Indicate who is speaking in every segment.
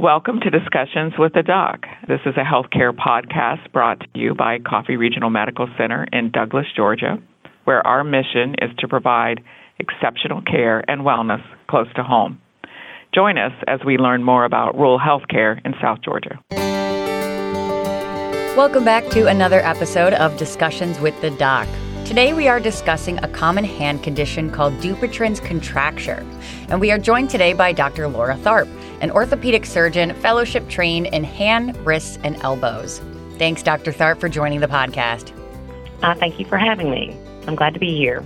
Speaker 1: Welcome to Discussions with the Doc. This is a healthcare podcast brought to you by Coffee Regional Medical Center in Douglas, Georgia, where our mission is to provide exceptional care and wellness close to home. Join us as we learn more about rural healthcare in South Georgia.
Speaker 2: Welcome back to another episode of Discussions with the Doc. Today we are discussing a common hand condition called Dupuytren's contracture, and we are joined today by Dr. Laura Tharp, an orthopedic surgeon, fellowship trained in hand, wrists, and elbows. Thanks, Dr. Tharp, for joining the podcast.
Speaker 3: Uh, thank you for having me. I'm glad to be here.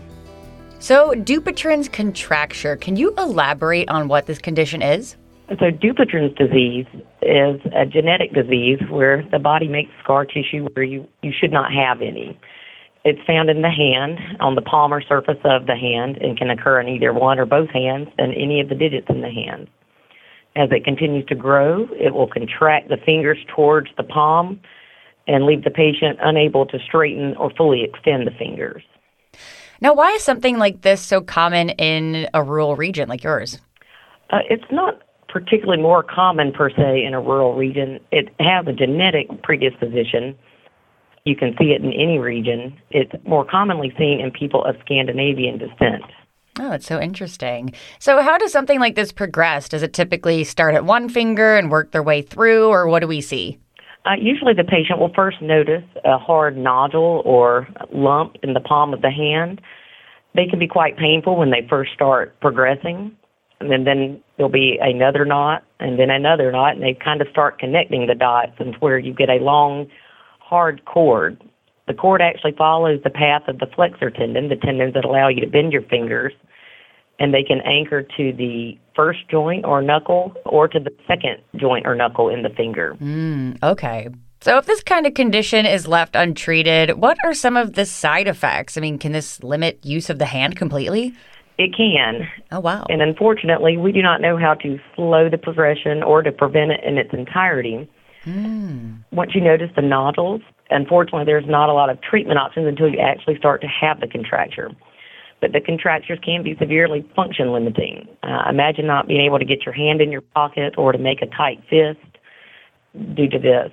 Speaker 2: So, Dupuytren's contracture, can you elaborate on what this condition is?
Speaker 3: So, Dupuytren's disease is a genetic disease where the body makes scar tissue where you, you should not have any. It's found in the hand, on the palm or surface of the hand, and can occur in either one or both hands and any of the digits in the hand. As it continues to grow, it will contract the fingers towards the palm and leave the patient unable to straighten or fully extend the fingers.
Speaker 2: Now, why is something like this so common in a rural region like yours?
Speaker 3: Uh, it's not particularly more common per se in a rural region. It has a genetic predisposition you can see it in any region. It's more commonly seen in people of Scandinavian descent.
Speaker 2: Oh, it's so interesting. So, how does something like this progress? Does it typically start at one finger and work their way through, or what do we see?
Speaker 3: Uh, usually, the patient will first notice a hard nodule or lump in the palm of the hand. They can be quite painful when they first start progressing. And then, then there'll be another knot and then another knot, and they kind of start connecting the dots, and where you get a long hard cord. The cord actually follows the path of the flexor tendon, the tendons that allow you to bend your fingers, and they can anchor to the first joint or knuckle or to the second joint or knuckle in the finger.
Speaker 2: Mm, okay. So, if this kind of condition is left untreated, what are some of the side effects? I mean, can this limit use of the hand completely?
Speaker 3: It can.
Speaker 2: Oh, wow.
Speaker 3: And unfortunately, we do not know how to slow the progression or to prevent it in its entirety.
Speaker 2: Mm.
Speaker 3: Once you notice the nodules, unfortunately, there's not a lot of treatment options until you actually start to have the contracture. But the contractures can be severely function limiting. Uh, imagine not being able to get your hand in your pocket or to make a tight fist due to this.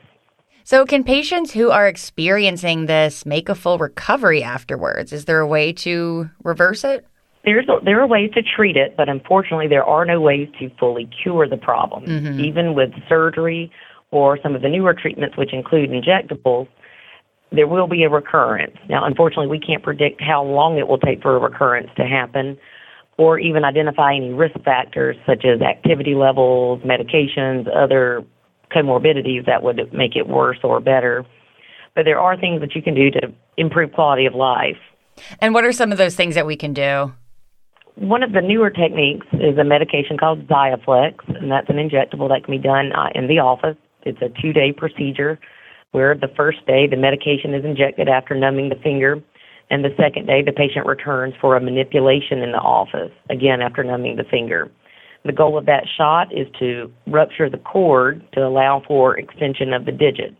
Speaker 2: So, can patients who are experiencing this make a full recovery afterwards? Is there a way to reverse it?
Speaker 3: There's a, there are ways to treat it, but unfortunately, there are no ways to fully cure the problem.
Speaker 2: Mm-hmm.
Speaker 3: Even with surgery or some of the newer treatments, which include injectables, there will be a recurrence. Now, unfortunately, we can't predict how long it will take for a recurrence to happen or even identify any risk factors such as activity levels, medications, other comorbidities that would make it worse or better. But there are things that you can do to improve quality of life.
Speaker 2: And what are some of those things that we can do?
Speaker 3: One of the newer techniques is a medication called Xiaflex, and that's an injectable that can be done uh, in the office. It's a two day procedure where the first day the medication is injected after numbing the finger, and the second day the patient returns for a manipulation in the office, again after numbing the finger. The goal of that shot is to rupture the cord to allow for extension of the digit.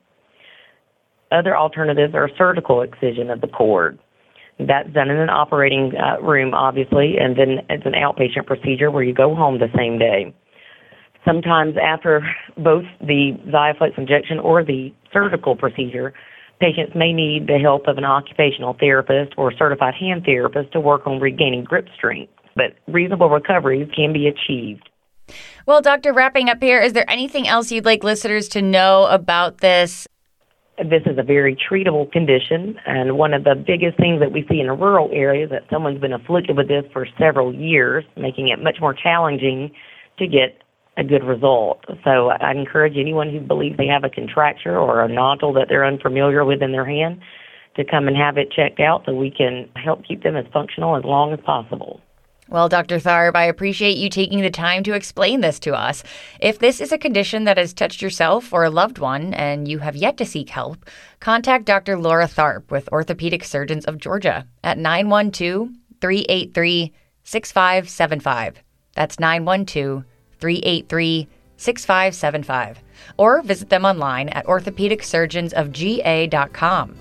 Speaker 3: Other alternatives are surgical excision of the cord. That's done in an operating uh, room, obviously, and then it's an outpatient procedure where you go home the same day sometimes after both the Xiaflex injection or the surgical procedure, patients may need the help of an occupational therapist or certified hand therapist to work on regaining grip strength. But reasonable recoveries can be achieved.
Speaker 2: Well, doctor, wrapping up here, is there anything else you'd like listeners to know about this?
Speaker 3: This is a very treatable condition, and one of the biggest things that we see in a rural area is that someone's been afflicted with this for several years, making it much more challenging to get a good result. So I encourage anyone who believes they have a contracture or a nodule that they're unfamiliar with in their hand to come and have it checked out so we can help keep them as functional as long as possible.
Speaker 2: Well, Dr. Tharp, I appreciate you taking the time to explain this to us. If this is a condition that has touched yourself or a loved one and you have yet to seek help, contact Dr. Laura Tharp with Orthopedic Surgeons of Georgia at 912 383 6575. That's 912 383 6575 or visit them online at orthopedicsurgeonsofga.com.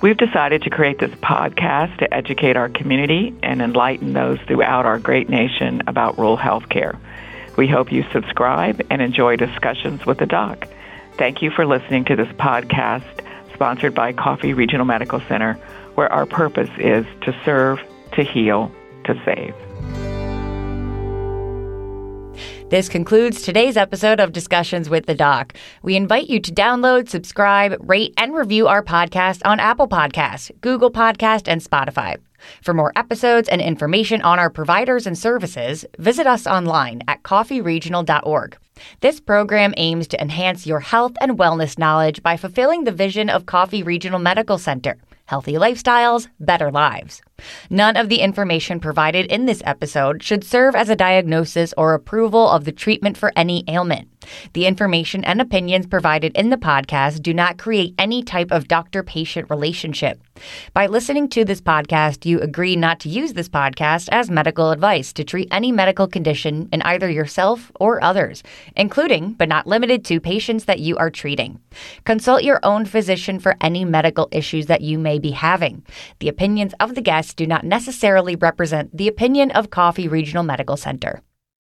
Speaker 1: We've decided to create this podcast to educate our community and enlighten those throughout our great nation about rural health care. We hope you subscribe and enjoy discussions with the doc. Thank you for listening to this podcast sponsored by Coffee Regional Medical Center, where our purpose is to serve, to heal, to save.
Speaker 2: This concludes today's episode of Discussions with the Doc. We invite you to download, subscribe, rate, and review our podcast on Apple Podcasts, Google Podcast, and Spotify. For more episodes and information on our providers and services, visit us online at coffeeregional.org. This program aims to enhance your health and wellness knowledge by fulfilling the vision of Coffee Regional Medical Center healthy lifestyles, better lives. None of the information provided in this episode should serve as a diagnosis or approval of the treatment for any ailment. The information and opinions provided in the podcast do not create any type of doctor patient relationship. By listening to this podcast, you agree not to use this podcast as medical advice to treat any medical condition in either yourself or others, including but not limited to patients that you are treating. Consult your own physician for any medical issues that you may be having. The opinions of the guests do not necessarily represent the opinion of Coffee Regional Medical Center.